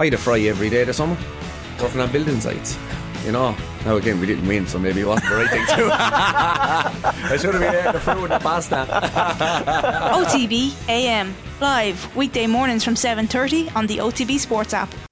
I had a fry every day this summer, working on building sites. You know, now again we didn't win, so maybe it wasn't the right thing to do. I should have been there the fruit and the pasta. OTB AM live weekday mornings from 7:30 on the OTB Sports app.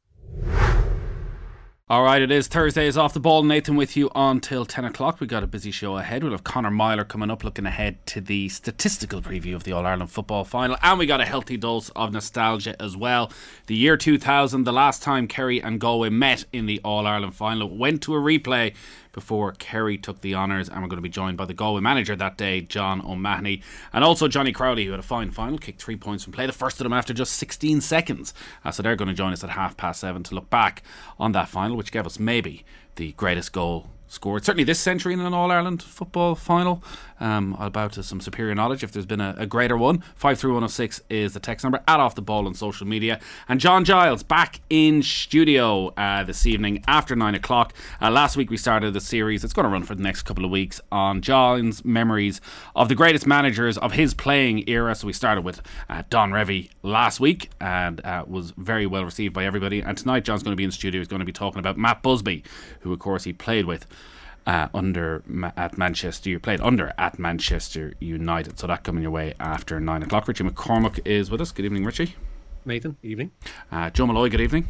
All right, it is Thursday. Is off the ball. Nathan with you until 10 o'clock. We've got a busy show ahead. We'll have Connor Myler coming up, looking ahead to the statistical preview of the All Ireland football final. And we got a healthy dose of nostalgia as well. The year 2000, the last time Kerry and Galway met in the All Ireland final, went to a replay before Kerry took the honours. And we're going to be joined by the Galway manager that day, John O'Mahony, and also Johnny Crowley, who had a fine final, kicked three points from play, the first of them after just 16 seconds. Uh, so they're going to join us at half past seven to look back on that final, which gave us maybe the greatest goal scored, certainly this century in an All Ireland football final. Um, I'll bow to some superior knowledge if there's been a, a greater one. 53106 is the text number, Add off the ball on social media. And John Giles back in studio uh, this evening after 9 o'clock. Uh, last week we started the series, it's going to run for the next couple of weeks, on John's memories of the greatest managers of his playing era. So we started with uh, Don Revie last week and uh, was very well received by everybody. And tonight John's going to be in studio, he's going to be talking about Matt Busby, who of course he played with uh, under at Manchester. You played under at Manchester United. So that coming your way after nine o'clock. Richie McCormack is with us. Good evening, Richie. Nathan, evening. Uh, Joe Molloy. Good evening.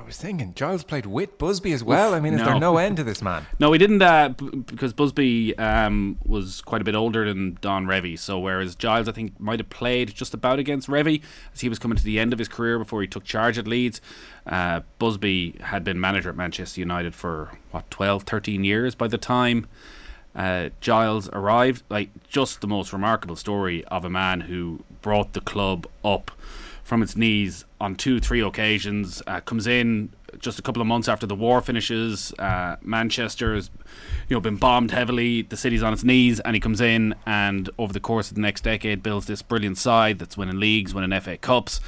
I was thinking Giles played with Busby as well. I mean, is no. there no end to this man? No, he didn't uh, b- because Busby um, was quite a bit older than Don Revie. So whereas Giles, I think, might have played just about against Revie as he was coming to the end of his career before he took charge at Leeds. Uh, Busby had been manager at Manchester United for what 12, 13 years by the time. Uh, Giles arrived, like just the most remarkable story of a man who brought the club up from its knees on two, three occasions. Uh, comes in just a couple of months after the war finishes. Uh, Manchester's, you know, been bombed heavily. The city's on its knees, and he comes in and over the course of the next decade builds this brilliant side that's winning leagues, winning FA Cups.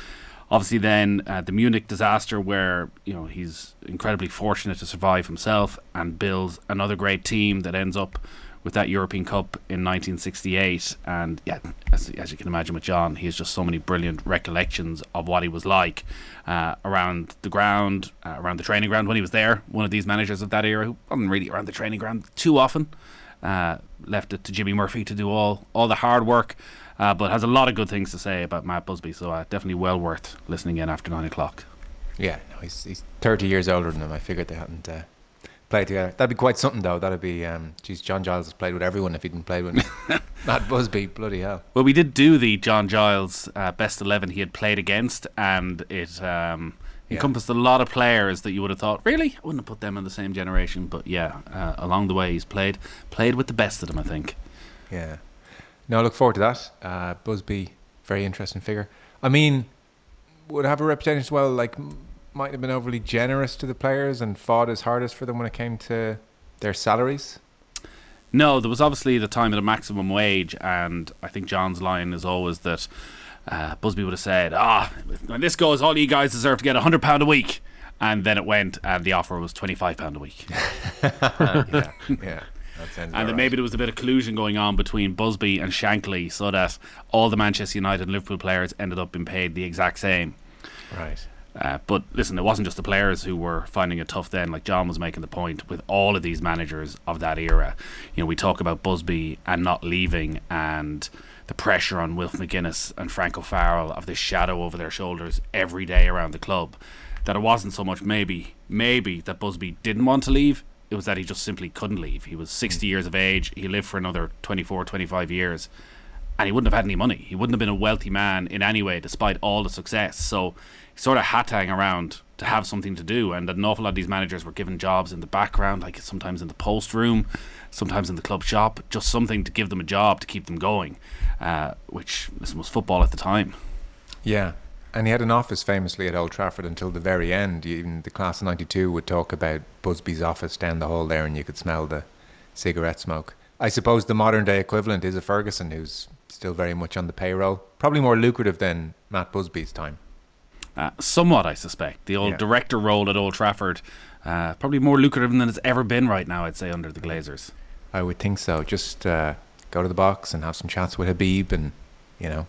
Obviously, then uh, the Munich disaster, where you know he's incredibly fortunate to survive himself and builds another great team that ends up with that European Cup in 1968. And yeah, as, as you can imagine with John, he has just so many brilliant recollections of what he was like uh, around the ground, uh, around the training ground when he was there. One of these managers of that era who wasn't really around the training ground too often. Uh, left it to Jimmy Murphy to do all all the hard work, uh, but has a lot of good things to say about Matt Busby. So uh, definitely well worth listening in after nine o'clock. Yeah, no, he's, he's 30 years older than him. I figured they hadn't uh, play together. That'd be quite something, though. That'd be, um, geez, John Giles has played with everyone if he didn't play with me. Matt Busby. Bloody hell. Well, we did do the John Giles uh, best 11 he had played against, and it um, yeah. encompassed a lot of players that you would have thought, really? I wouldn't have put them in the same generation. But yeah, uh, along the way, he's played played with the best of them, I think. Yeah. No, I look forward to that. Uh, Busby, very interesting figure. I mean, would have a reputation as well, like might have been overly generous to the players and fought his hardest for them when it came to their salaries? No, there was obviously the time of the maximum wage, and I think John's line is always that uh, Busby would have said, "Ah, when this goes, all you guys deserve to get a hundred pound a week," and then it went, and the offer was twenty five pound a week. yeah, yeah. and then maybe there was a bit of collusion going on between Busby and Shankly, so that all the Manchester United and Liverpool players ended up being paid the exact same. Right. Uh, but listen, it wasn't just the players who were finding it tough then. Like John was making the point with all of these managers of that era. You know, we talk about Busby and not leaving and the pressure on Wilf McGuinness and Frank O'Farrell of this shadow over their shoulders every day around the club. That it wasn't so much maybe, maybe that Busby didn't want to leave. It was that he just simply couldn't leave. He was 60 years of age. He lived for another 24, 25 years. And he wouldn't have had any money. He wouldn't have been a wealthy man in any way, despite all the success. So sort of had to hang around to have something to do. And an awful lot of these managers were given jobs in the background, like sometimes in the post room, sometimes in the club shop, just something to give them a job to keep them going, uh, which was football at the time. Yeah. And he had an office famously at Old Trafford until the very end. Even the class of 92 would talk about Busby's office down the hall there, and you could smell the cigarette smoke. I suppose the modern day equivalent is a Ferguson who's still very much on the payroll. Probably more lucrative than Matt Busby's time. Uh, somewhat, I suspect. The old yeah. director role at Old Trafford, uh, probably more lucrative than it's ever been right now, I'd say, under the Glazers. I would think so. Just uh, go to the box and have some chats with Habib and, you know,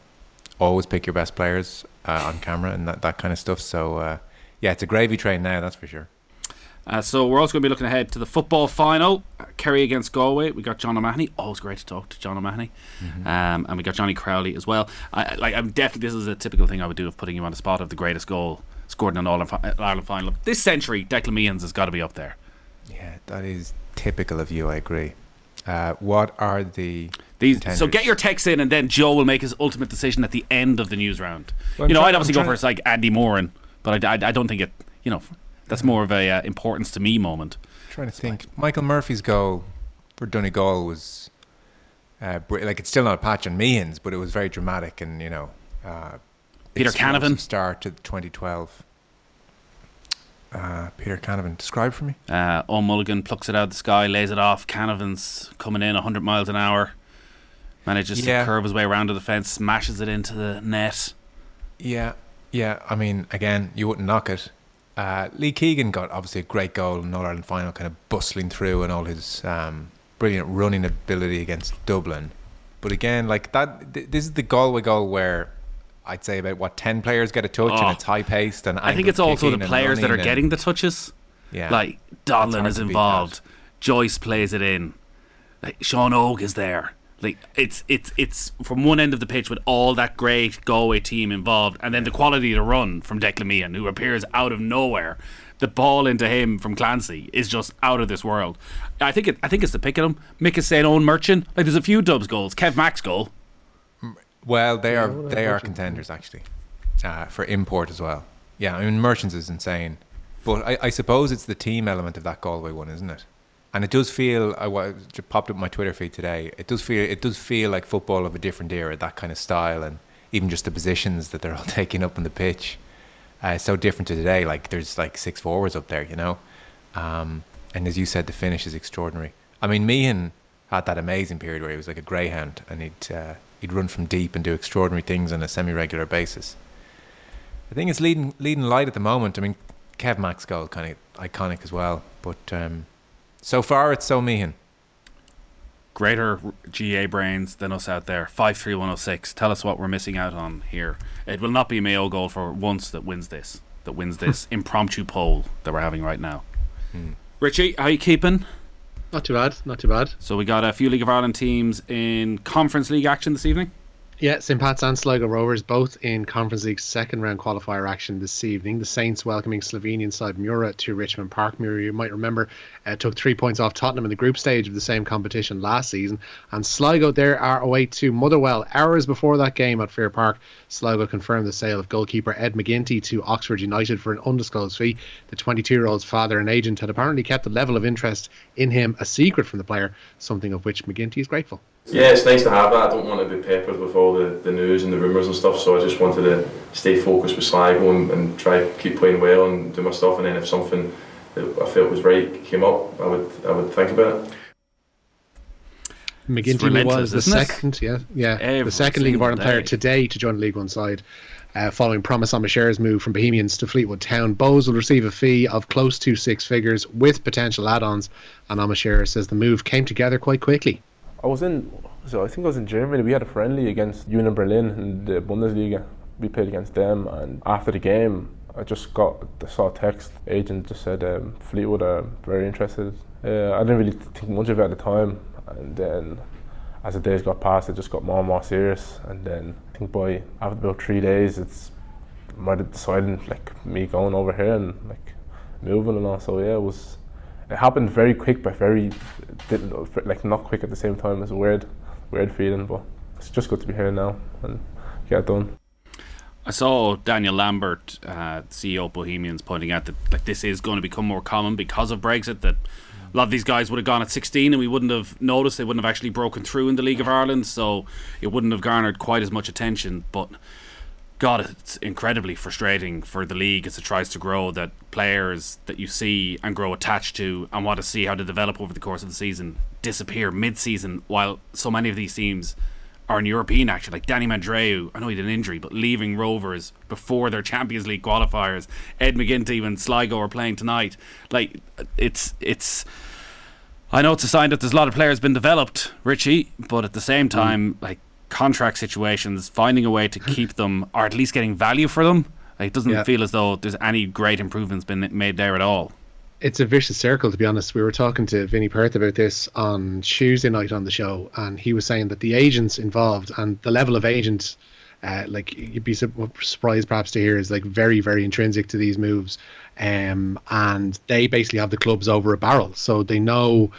always pick your best players uh, on camera and that, that kind of stuff. So, uh, yeah, it's a gravy train now. That's for sure. Uh, so we're also going to be looking ahead to the football final, uh, Kerry against Galway. We got John O'Mahony. Always great to talk to John O'Mahony, Mm-hmm. um, and we got Johnny Crowley as well. I, like I'm definitely this is a typical thing I would do of putting you on the spot of the greatest goal scored in an All Ireland final this century. Declan Meehan's has got to be up there. Yeah, that is typical of you. I agree. Uh, what are the These, so get your text in, and then Joe will make his ultimate decision at the end of the news round. Well, you know, I'd obviously go for like Andy Moran, but I, I, I don't think it. You know, that's more of a uh, importance to me moment. trying to think. Michael Murphy's goal for Donegal was uh, like it's still not a patch on Meehan's, but it was very dramatic and you know. Uh, Peter Canavan? start to 2012. Uh, Peter Canavan, describe for me. Uh, Mulligan plucks it out of the sky, lays it off. Canavan's coming in 100 miles an hour, manages Yeah. to curve his way around to the fence, smashes it into the net. Yeah, yeah. I mean, again, you wouldn't knock it. Uh, Lee Keegan got obviously a great goal in All Ireland final, kind of bustling through and all his um, brilliant running ability against Dublin. But again, like that, th- this is the Galway goal where I'd say about what ten players get a touch Oh. and it's high paced and I think it's also the players that are getting the touches. yeah, Like Donnellan is involved, Joyce plays it in, like Seán Óg is there. Like it's it's it's from one end of the pitch with all that great Galway team involved, and then the quality of the run from Declan Meehan, who appears out of nowhere. The ball into him from Clancy is just out of this world. I think it. I think it's the pick of him. Mick is saying own merchant. Like there's a few Dubs goals. Kev Mack's goal. Well, they are they are contenders actually uh, for import as well. Yeah, I mean Merchants is insane, but I, I suppose it's the team element of that Galway one, isn't it? And it does feel I just popped up my Twitter feed today. It does feel it does feel like football of a different era, that kind of style, and even just the positions that they're all taking up on the pitch. Uh, it's so different to today. Like there's like six forwards up there, you know, um, and as you said, the finish is extraordinary. I mean, Meehan had that amazing period where he was like a greyhound, and he'd uh, he'd run from deep and do extraordinary things on a semi-regular basis. I think it's leading leading light at the moment. I mean, Kev Mack's goal kind of iconic as well, but um, so far it's so mean. Greater GA brains than us out there. Five three one zero six. Tell us what we're missing out on here. It will not be Mayo goal for once that wins this. That wins this impromptu poll that we're having right now. Hmm. Richie, how are you keeping? Not too bad, not too bad. So we got a few League of Ireland teams in Conference League action this evening. Yeah, St. Pat's and Sligo Rovers both in Conference League second round qualifier action this evening. The Saints welcoming Slovenian side Mura to Richmond Park. Mura, you might remember, uh, took three points off Tottenham in the group stage of the same competition last season. And Sligo there are away to Motherwell. Hours before that game at Fir Park, Sligo confirmed the sale of goalkeeper Ed McGinty to Oxford United for an undisclosed fee. The 22 year old's father and agent had apparently kept the level of interest in him a secret from the player, something of which McGinty is grateful. Yeah, it's nice to have that. I don't want to be peppered with all the, the news and the rumours and stuff, so I just wanted to stay focused with Sligo and, and try to keep playing well and do my stuff. And then if something that I felt was right came up, I would I would think about it. McGinty was the second, yeah, yeah, Every the second League of single Ireland player today to join the League One side, uh, following Promise Omochere's move from Bohemians to Fleetwood Town. Bohs will receive a fee of close to six figures with potential add-ons, and Omochere says the move came together quite quickly. I was in, so I think I was in Germany. We had a friendly against Union Berlin in the Bundesliga. We played against them, and after the game, I just got I saw a text. Agent just said um, Fleetwood are very interested. Uh, I didn't really think much of it at the time, and then as the days got past, it just got more and more serious. And then I think by after about three days, it's might have decided like me going over here and like moving and all. So yeah, it was. It happened very quick, but very like not quick at the same time. It's a weird, weird feeling, but it's just good to be here now and get it done. I saw Daniel Lambert, uh, CEO of Bohemians, pointing out that like this is going to become more common because of Brexit. That a lot of these guys would have gone at 16 and we wouldn't have noticed. They wouldn't have actually broken through in the League of Ireland, so it wouldn't have garnered quite as much attention. But God, it's incredibly frustrating for the league as it tries to grow that players that you see and grow attached to and want to see how to develop over the course of the season disappear mid-season while so many of these teams are in European action. Like Danny Mandroiu, I know he had an injury, but leaving Rovers before their Champions League qualifiers. Ed McGinty when Sligo are playing tonight. Like it's it's. I know it's a sign that there's a lot of players been developed, Richie, but at the same mm. time, like contract situations, finding a way to keep them or at least getting value for them It doesn't Yeah. feel as though there's any great improvements been made there at all. it's a vicious circle to be honest. We were talking to Vinnie Perth about this on Tuesday night on the show, and he was saying that the agents involved and the level of agent, uh, like you'd be su- surprised perhaps to hear, is like very very intrinsic to these moves, um, and they basically have the clubs over a barrel, so they know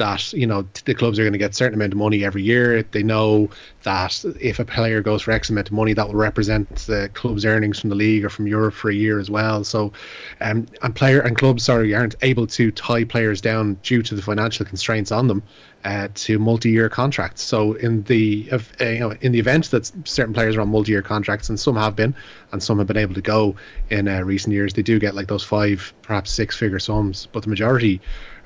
that you know the clubs are going to get a certain amount of money every year. They know that if a player goes for X amount of money, that will represent the club's earnings from the league or from Europe for a year as well. So, um, and player and clubs sorry aren't able to tie players down due to the financial constraints on them. Uh, to multi-year contracts. So in the uh, you know in the event that certain players are on multi-year contracts, and some have been, and some have been able to go in uh, recent years, they do get like those five, perhaps six-figure sums. But the majority,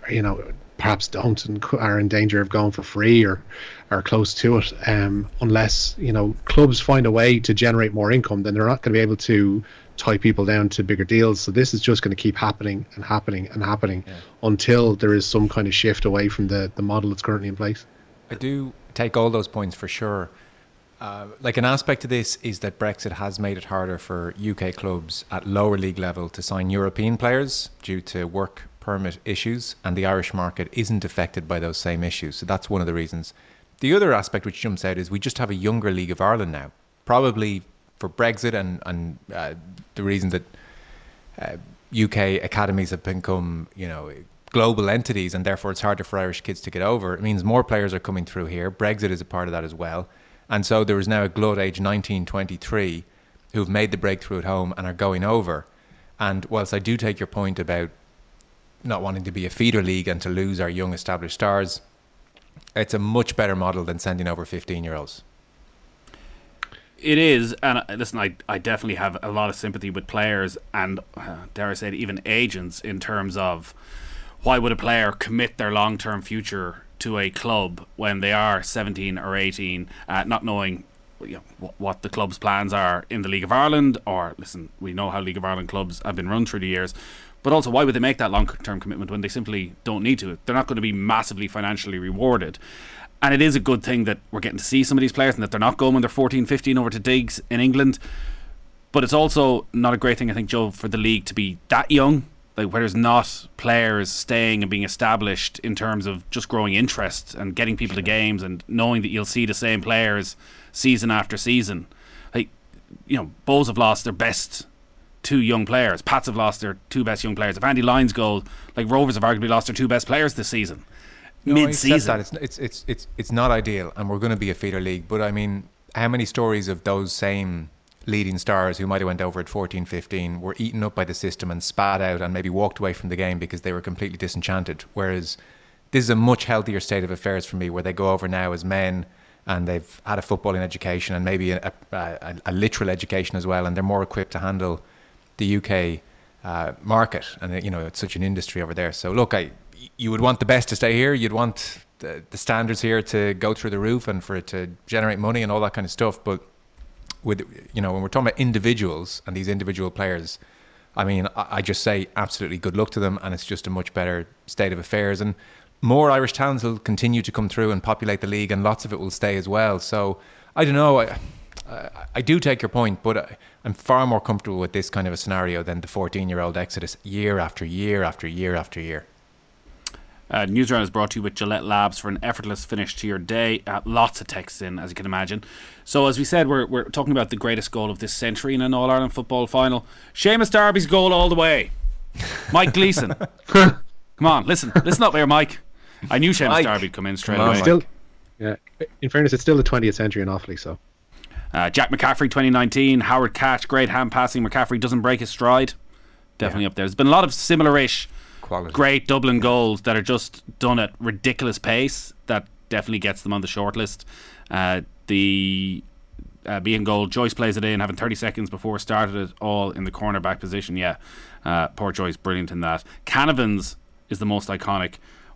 you know, perhaps don't and are in danger of going for free or are close to it um, unless you know clubs find a way to generate more income then they're not going to be able to tie people down to bigger deals. So this is just going to keep happening and happening and happening until there is some kind of shift away from the, the model that's currently in place. I do take all those points for sure. Uh, like an aspect of this is that Brexit has made it harder for UK clubs at lower league level to sign European players due to work permit issues, and the Irish market isn't affected by those same issues. So that's one of the reasons. The other aspect which jumps out is we just have a younger League of Ireland now, probably for Brexit and and uh, the reason that uh, UK academies have become, you know, global entities, and therefore it's harder for Irish kids to get over. It means more players are coming through here. Brexit is a part of that as well, and so there is now a glut age 19, 23 who've made the breakthrough at home and are going over. And whilst I do take your point about not wanting to be a feeder league and to lose our young established stars, it's a much better model than sending over 15 year olds. It is, and uh, listen, I, I definitely have a lot of sympathy with players and, uh, dare I say, it, even agents in terms of why would a player commit their long term future to a club when they are 17 or 18, uh, not knowing you know, what the club's plans are in the League of Ireland, or listen, we know how League of Ireland clubs have been run through the years. But also, why would they make that long term commitment when they simply don't need to? They're not going to be massively financially rewarded. And it is a good thing that we're getting to see some of these players and that they're not going when they're 14, 15 over to digs in England. But it's also not a great thing, I think, Joe, for the league to be that young, like where there's not players staying and being established in terms of just growing interest and getting people to games and knowing that you'll see the same players season after season. Like, you know, Bulls have lost their best two young players. Pats have lost their two best young players. If Andy Lyons goes, like Rovers have arguably lost their two best players this season. No, Mid-season. It's, it's it's it's it's not ideal, and we're going to be a feeder league. But I mean, how many stories of those same leading stars who might have went over at 14, 15 were eaten up by the system and spat out and maybe walked away from the game because they were completely disenchanted? Whereas this is a much healthier state of affairs for me, where they go over now as men and they've had a footballing education and maybe a, a, a, a literal education as well, and they're more equipped to handle the UK uh, market, and you know it's such an industry over there. So look, I you would want the best to stay here. You'd want the, the standards here to go through the roof and for it to generate money and all that kind of stuff. But with you know when we're talking about individuals and these individual players, I mean I, just say absolutely good luck to them, and it's just a much better state of affairs and. More Irish talents will continue to come through and populate the league, and lots of it will stay as well. So I don't know. I, I, I do take your point, but I, I'm far more comfortable with this kind of a scenario than the 14 year old Exodus year after year after year after year. Uh, News Round is brought to you with Gillette Labs for an effortless finish to your day. Uh, lots of texts in, as you can imagine. So, as we said, we're, we're talking about the greatest goal of this century in an All Ireland football final. Seamus Darby's goal all the way. Mike Gleeson. Come on, listen. Listen up there, Mike. I knew Seamus Mike. Darby'd come in straight Come on, away. Mike. still yeah in fairness it's still the 20th century in Offaly so Uh, Jack McCaffrey 2019, Howard catch, great hand passing. McCaffrey doesn't break his stride. Definitely up there. There's been a lot of similar ish Quality. great Dublin goals that are just done at ridiculous pace. That definitely gets them on the shortlist. Uh, the uh, being goal, Joyce plays it in, having 30 seconds before started it all in the cornerback position. Yeah, uh, poor Joyce, brilliant in that. Canavan's is the most iconic.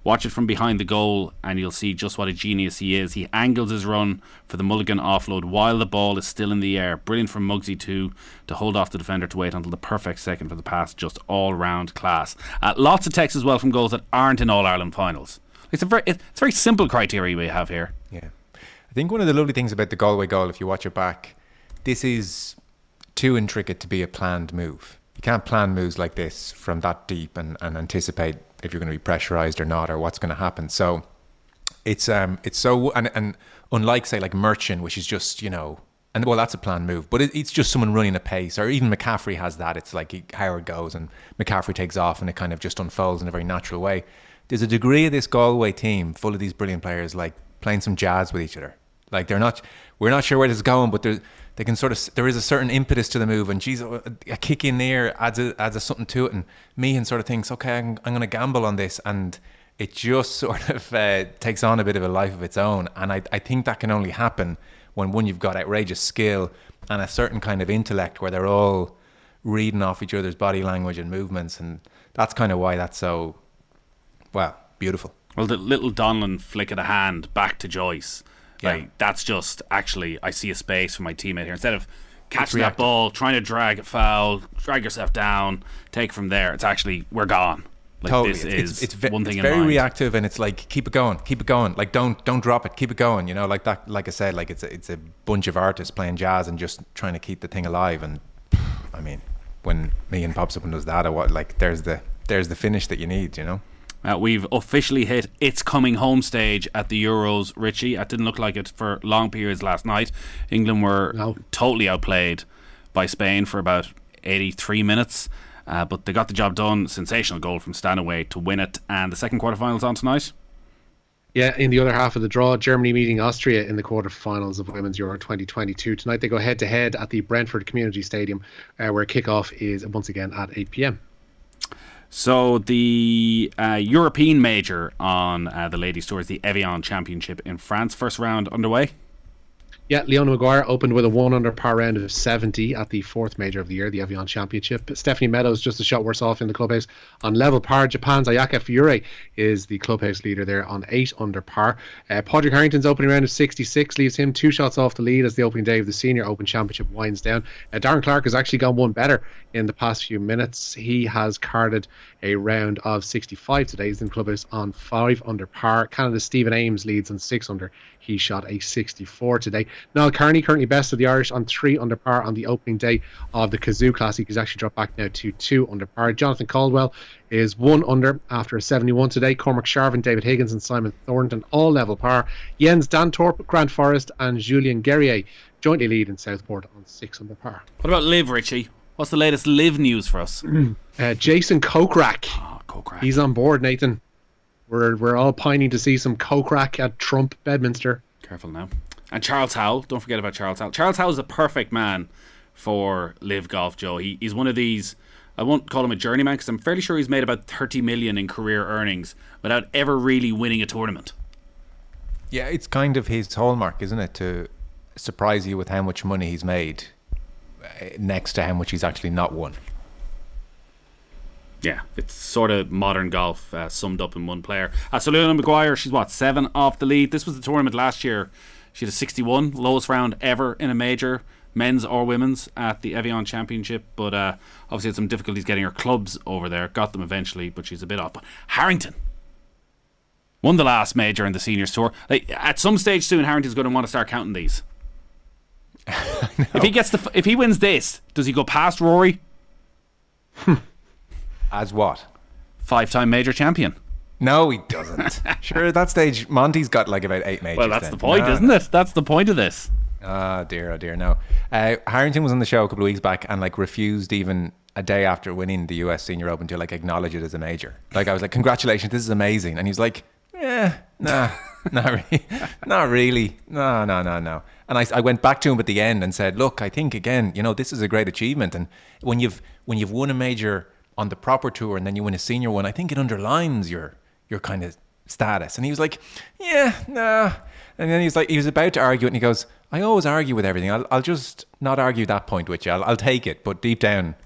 Watch it from behind the goal, and you'll see just what a genius he is. He angles his run for the Mulligan offload while the ball is still in the air. Brilliant from Muggsy too to hold off the defender to wait until the perfect second for the pass. Just all round class. Uh, lots of texts as well from goals that aren't in All Ireland finals. It's a very it's a very simple criteria we have here. Yeah. I think one of the lovely things about the Galway goal, if you watch it back, this is too intricate to be a planned move. You can't plan moves like this from that deep and, and anticipate if you're going to be pressurized or not or what's going to happen. So it's um it's so and and unlike say like Merchant, which is just you know and well that's a planned move, but it, it's just someone running a pace. Or even McCaffrey has that. It's like he, Howard goes and McCaffrey takes off and it kind of just unfolds in a very natural way. There's a degree of this Galway team full of these brilliant players like playing some jazz with each other. Like they're not, we're not sure where this is going, but there's they can sort of there is a certain impetus to the move, and geez, a kick in there adds a, adds a something to it, and Meehan sort of thinks, okay, I'm, I'm going to gamble on this, and it just sort of uh, takes on a bit of a life of its own, and I I think that can only happen when one you've got outrageous skill and a certain kind of intellect where they're all reading off each other's body language and movements, and that's kind of why that's so well beautiful. Well, the little Donnellan flick of the hand back to Joyce yeah. Like that's just actually I see a space for my teammate here instead of catching that ball, trying to drag a foul, drag yourself down, take from there. It's actually we're gone. Like totally. this it's, is it's, it's, one thing. It's very mind. reactive, and it's like keep it going, keep it going. Like don't don't drop it, keep it going. You know, like that. Like I said, like it's a, it's a bunch of artists playing jazz and just trying to keep the thing alive. And I mean, when Meehan pops up and does that, or what? Like there's the there's the finish that you need. You know. Uh, we've officially hit its coming home stage at the Euros, Richie. It didn't look like it for long periods last night. England were no. totally outplayed by Spain for about 83 minutes, uh, but they got the job done. Sensational goal from Stanway to win it. And the second quarterfinals on tonight? Yeah, in the other half of the draw, Germany meeting Austria in the quarterfinals of Women's Euro 2022. Tonight they go head to head at the Brentford Community Stadium, uh, where kickoff is once again at 8 pm. So the uh, European major on uh, the ladies' tour is the Evian Championship in France. First round underway. Yeah, Leona Maguire opened with a one under par round of 70 at the fourth major of the year, the Evian Championship. Stephanie Meadows just a shot worse off in the clubhouse on level par. Japan's Ayaka Furue is the clubhouse leader there on eight under par. Uh, Padraig Harrington's opening round of 66 leaves him two shots off the lead as the opening day of the Senior Open Championship winds down. Uh, Darren Clarke has actually gone one better in the past few minutes. He has carded a round of 65 today. He's in clubhouse on five under par. Canada's Stephen Ames leads on six under. He shot a 64 today. Niall Kearney currently best of the Irish on three under par on the opening day of the Cazoo Classic. He's actually dropped back now to two under par. Jonathan Caldwell is one under after a 71 today. Cormac Sharvin, David Higgins, and Simon Thornton all level par. Jens Dantorp, Grant Forrest, and Julien Guerrier jointly lead in Southport on six under par. What about LIV, Richie? What's the latest LIV news for us? Uh, Jason Kokrak. Oh, Kokrak. He's on board, Nathan. We're we're all pining to see some Kokrak at Trump Bedminster. Careful now. And Charles Howell, don't forget about Charles Howell. Charles Howell is a perfect man for LIV golf, Joe. He, he's one of these. I won't call him a journeyman because I'm fairly sure he's made about 30 million in career earnings without ever really winning a tournament. Yeah, it's kind of his hallmark, isn't it, to surprise you with how much money he's made uh, next to how much he's actually not won. Yeah, it's sort of modern golf uh, summed up in one player. Uh, so Leona Maguire, she's what seven off the lead. This was the tournament last year. She had a 61, lowest round ever in a major, men's or women's, at the Evian Championship. But uh, obviously had some difficulties getting her clubs over there. Got them eventually, but she's a bit off. But Harrington won the last major in the seniors tour. Like at some stage soon, Harrington's going to want to start counting these. if he gets the, if he wins this, does he go past Rory? As what? Five time major champion. No, he doesn't. sure, at that stage, Monty's got like about eight majors. Well, that's then. the point, no. isn't it? That's the point of this. Oh dear, oh dear, no. Uh, Harrington was on the show a couple of weeks back and like refused even a day after winning the US Senior Open to like acknowledge it as a major. Like I was like, congratulations, this is amazing, and he's like, yeah, nah, not really, not really, no, no, no, no. And I, I went back to him at the end and said, look, I think again, you know, this is a great achievement, and when you've when you've won a major on the proper tour and then you win a senior one, I think it underlines your your kind of status. And he was like, yeah, nah. And then he was like, he was about to argue it, and he goes, I always argue with everything. I'll, I'll just not argue that point with you. I'll, I'll take it. But deep down,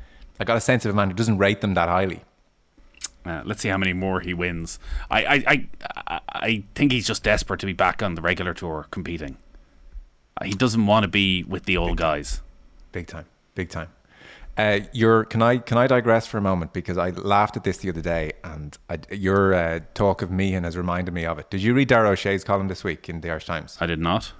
I got a sense of a man who doesn't rate them that highly. Uh, let's see how many more he wins. I, I, I, I think he's just desperate to be back on the regular tour competing. Uh, he doesn't want to be with the old Big guys. Big time. Big time. Uh, your can I can I digress for a moment because I laughed at this the other day and I, your uh, talk of Meehan has reminded me of it. Did you read Dara O'Shea's column this week in the Irish Times? I did not.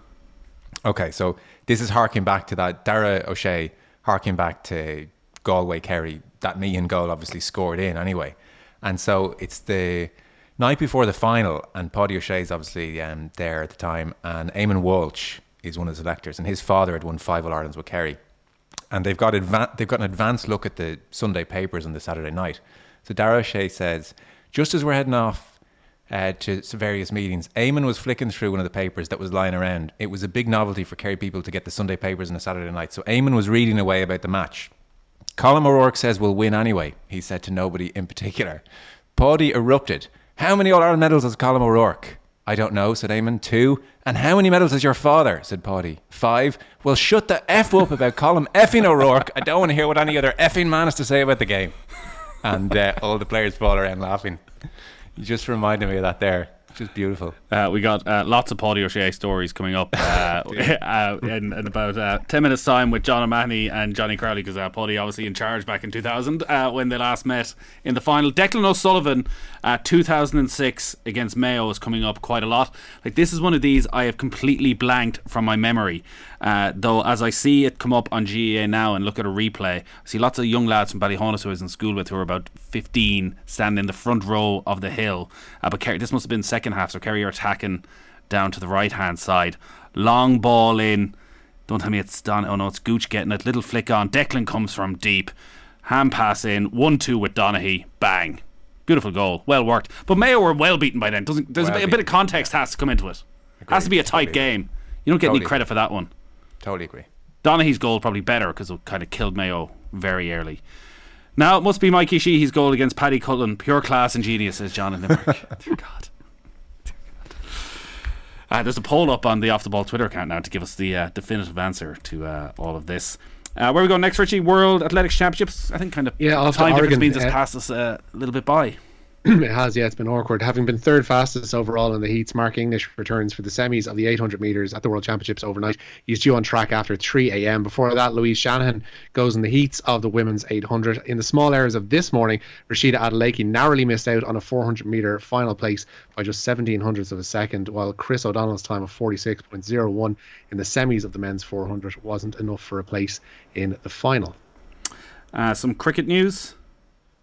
Okay, so this is harking back to that. Dara O'Shea harking back to Galway Kerry, that Meehan goal obviously scored in anyway. And so it's the night before the final, and Paddy O'Shea's obviously um, there at the time, and Eamon Walsh is one of the selectors, and his father had won five All Irelands with Kerry. And they've got, adva- they've got an advanced look at the Sunday papers on the Saturday night. So Dara says, just as we're heading off uh, to various meetings, Eamon was flicking through one of the papers that was lying around. It was a big novelty for Kerry people to get the Sunday papers on a Saturday night. So Eamon was reading away about the match. Colm O'Rourke says we'll win anyway, he said to nobody in particular. Paddy erupted. How many All Ireland medals has Colm O'Rourke? I don't know, said Eamon. Two. And how many medals has your father? said Paddy. Five. Well, shut the F up about Colm effing O'Rourke. I don't want to hear what any other effing man has to say about the game. And uh, all the players fall around laughing. You just reminded me of that there. Just beautiful. Uh, we got uh, lots of Paddy O'Shea stories coming up uh, uh, in, in, about uh, 10 minutes' time with John O'Mahony and Johnny Crowley because uh, Paddy obviously in charge back in 2000 uh, when they last met in the final. Declan O'Sullivan, 2006 against Mayo is coming up quite a lot. Like This is one of these I have completely blanked from my memory. though, as I see it come up on GAA now and look at a replay, I see lots of young lads from Ballyhaunis who I was in school with who are about 15 standing in the front row of the hill. but Kerry, this must have been second half, so Kerry are attacking down to the right hand side. Long ball in. Don't tell me it's done. Oh no, it's Gooch getting it. Little flick on. Declan comes from deep. Hand pass in. 1 2 with Donaghy. Bang. Beautiful goal. Well worked. But Mayo were well beaten by then. Doesn't, there's well a, bit, a, bit, of context has to come into it. Agreed. Has to be a tight totally game. You don't get totally any credit for that one. Totally agree. Donaghy's goal probably better because it kind of killed Mayo very early. Now it must be Mikey Sheehy's goal against Paddy Cullen. Pure class and genius, says John in Limerick. Dear God. Uh, there's a poll up on the Off the Ball Twitter account now to give us the uh, definitive answer to uh, all of this. Uh, where we go next, Richie? World Athletics Championships. I think kind of yeah, time difference means it's passed us a little bit by. it has, yeah, it's been awkward. Having been third fastest overall in the heats, Mark English returns for the semis of the 800 metres at the World Championships overnight. He's due on track after 3 a.m. Before that, Louise Shanahan goes in the heats of the women's 800. In the small hours of this morning, Rhasidat Adeleke narrowly missed out on a 400 metre final place by just 17 hundredths of a second, while Chris O'Donnell's time of 46.01 in the semis of the men's 400 wasn't enough for a place in the final. Uh, some cricket news.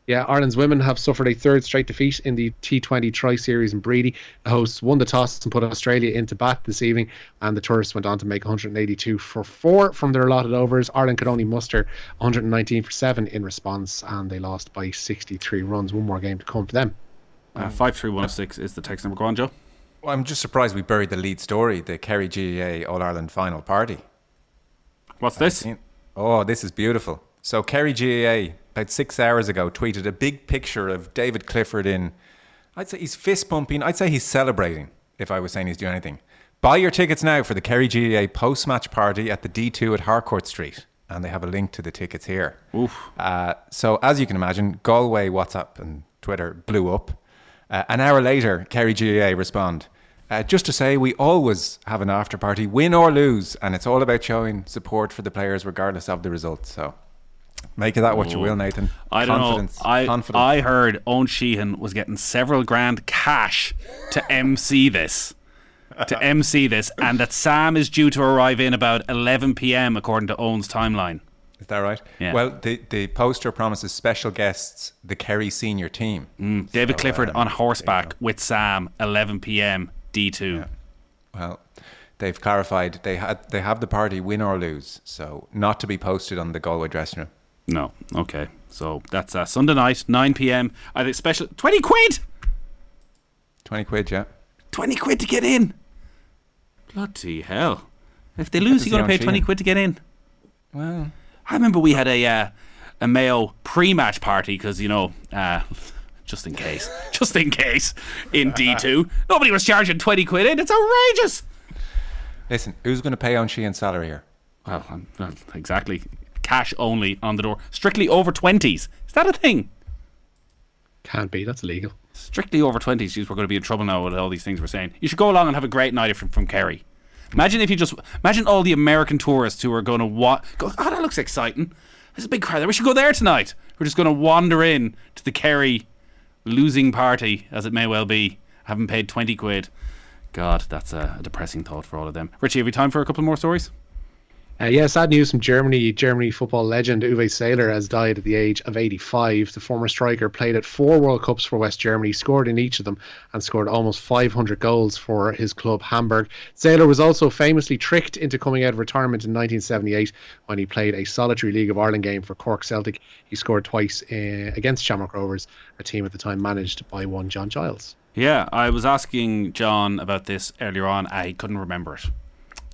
Yeah, Ireland's women have suffered a third straight defeat in the T20 Tri Series in Bready. The hosts won the toss and put Australia into bat this evening, and the tourists went on to make 182 for four from their allotted overs. Ireland could only muster 119 for seven in response, and they lost by 63 runs. One more game to come for them. Uh, 53106 is the text number. Go on, Joe. Well, I'm just surprised we buried the lead story, the Kerry GAA All Ireland final party. What's this? Oh, this is beautiful. So Kerry GAA about six hours ago tweeted a big picture of David Clifford in. I'd say he's fist pumping. I'd say he's celebrating. If I was saying he's doing anything, buy your tickets now for the Kerry GAA post match party at the D2 at Harcourt Street, and they have a link to the tickets here. Uh, so as you can imagine, Galway WhatsApp and Twitter blew up. Uh, an hour later, Kerry GAA respond. Uh, just to say, we always have an after party, win or lose, and it's all about showing support for the players regardless of the result. So Make of that what you will, Nathan. I don't Confidence. know. I Confidence. I heard Owen Sheehan was getting several grand cash to MC this. to MC this, and that Sam is due to arrive in about 11 p.m. according to Owen's timeline. Is that right? Yeah. Well, the, the poster promises special guests, the Kerry senior team. Mm, David so, Clifford um, on horseback with Sam, 11 p.m. D2. Yeah. Well, they've clarified they had they have the party win or lose, so not to be posted on the Galway dressing room. No. Okay. So that's uh, Sunday night, 9 p.m. I think special 20 quid. 20 quid, yeah. 20 quid to get in. Bloody hell. If they lose, you got to pay 20 quid to get in. Well, I remember we had a uh, a Mayo pre-match party because you know, uh, just in case, just in case, in D two, nobody was charging twenty quid in. It's outrageous. Listen, who's going to pay on Sheehan's salary here? Well, well, exactly cash only on the door. Strictly over 20s. Is that a thing? Can't be. That's illegal. Strictly over 20s. Geez, we're going to be in trouble now with all these things we're saying. You should go along and have a great night from, from Kerry. Imagine if you just imagine all the American tourists who are going to wa- go. Oh, that looks exciting. There's a big crowd there. We should go there tonight. We're just going to wander in to the Kerry losing party, as it may well be, having paid twenty quid. God, that's a, a depressing thought for all of them. Richie, have we time for a couple more stories? Uh, yeah, sad news from Germany. Germany football legend Uwe Seeler has died at the age of 85. The former striker played at four World Cups for West Germany, scored in each of them, and scored almost 500 goals for his club Hamburg. Seeler was also famously tricked into coming out of retirement in 1978 when he played a solitary League of Ireland game for Cork Celtic. He scored twice uh, against Shamrock Rovers, a team at the time managed by one John Giles. Yeah, I was asking John about this earlier on. I couldn't remember it.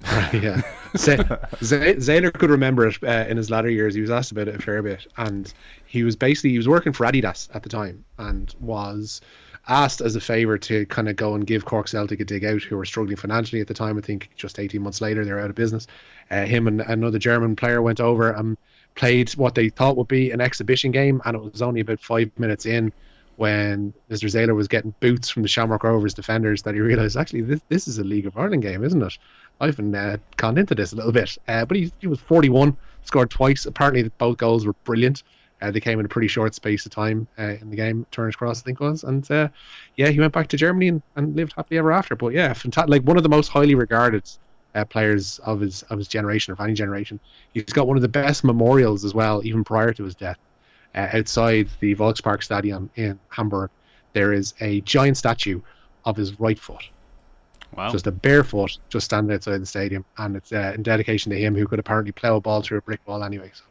yeah, Z- Z- Seeler could remember it uh, in his latter years. He was asked about it a fair bit, and he was basically he was working for Adidas at the time, and was asked as a favour to kind of go and give Cork Celtic a dig out, who were struggling financially at the time. I think just eighteen months later they're out of business. Uh, him and another German player went over and played what they thought would be an exhibition game, and it was only about five minutes in when Mr. Seeler was getting boots from the Shamrock Rovers defenders that he realised actually this this is a League of Ireland game, isn't it? I've been uh, conned into this a little bit. Uh, but he, he was 41, scored twice. Apparently, both goals were brilliant. Uh, they came in a pretty short space of time uh, in the game. Turner's Cross, I think, was. And uh, yeah, he went back to Germany and, and lived happily ever after. But yeah, fantastic. Like one of the most highly regarded uh, players of his of his generation, of any generation. He's got one of the best memorials as well, even prior to his death. Uh, outside the Volkspark Stadium in Hamburg, there is a giant statue of his right foot Wow. just a barefoot, just standing outside the stadium, and it's uh, in dedication to him, who could apparently plough a ball through a brick wall anyway. So,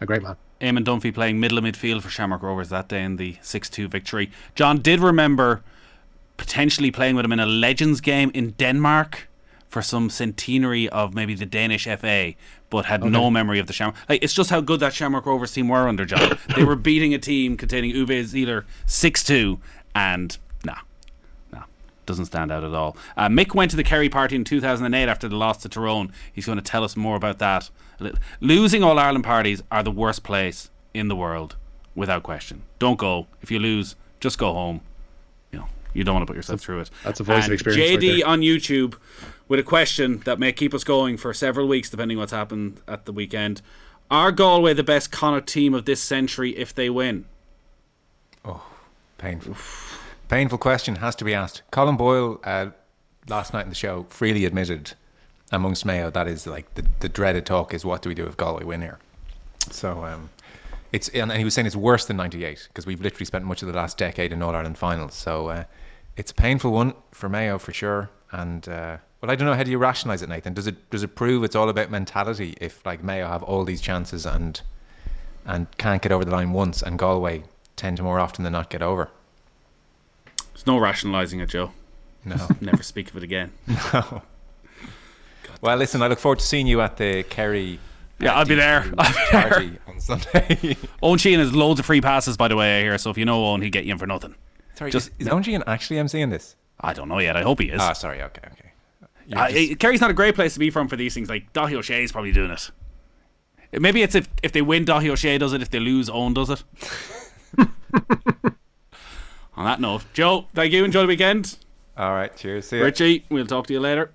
a great man. Eamon Dunphy playing middle of midfield for Shamrock Rovers that day in the 6 2 victory. John did remember potentially playing with him in a Legends game in Denmark for some centenary of maybe the Danish FA, but had no memory of the Shamrock. Like, it's just how good that Shamrock Rovers team were under John. they were beating a team containing Uwe Seeler 6 2, and doesn't stand out at all. Uh, Mick went to the Kerry party in 2008 after the loss to Tyrone. He's going to tell us more about that. Losing All Ireland parties are the worst place in the world, without question. Don't go. If you lose, just go home. You know, you don't want to put yourself through it. that's a voice of And experience right JD there. on YouTube with a question that may keep us going for several weeks, depending what's happened at the weekend. Are Galway the best Connacht team of this century if they win? Oh, painful. Painful question has to be asked. Colm Boyle, uh, last night in the show, freely admitted amongst Mayo that is like the, the dreaded talk is what do we do if Galway win here? So um, it's and he was saying it's worse than '98 because we've literally spent much of the last decade in All Ireland finals. So uh, it's a painful one for Mayo for sure. And uh, well, I don't know how do you rationalise it, Nathan? Does it does it prove it's all about mentality if like Mayo have all these chances and and can't get over the line once, and Galway tend to more often than not get over? There's no rationalising it, Joe. No. Never speak of it again. No. Well, listen, I look forward to seeing you at the Kerry. Yeah, I'll be there. I'll be there. party on Sunday. Owen Sheehan has loads of free passes, by the way, I hear. So if you know Owen, he'll get you in for nothing. sorry, Just- is, is Owen Sheehan actually emceeing this? I don't know yet. I hope he is. Ah, sorry. Okay, okay. Uh, just- Kerry's not a great place to be from for these things. Like Dáithí is probably doing it. Maybe it's if if they win, Dáithí Ó Sé does it. If they lose, Owen does it. On that note, Joe, thank you. Enjoy the weekend. All right. Cheers. See ya. Richie, we'll talk to you later.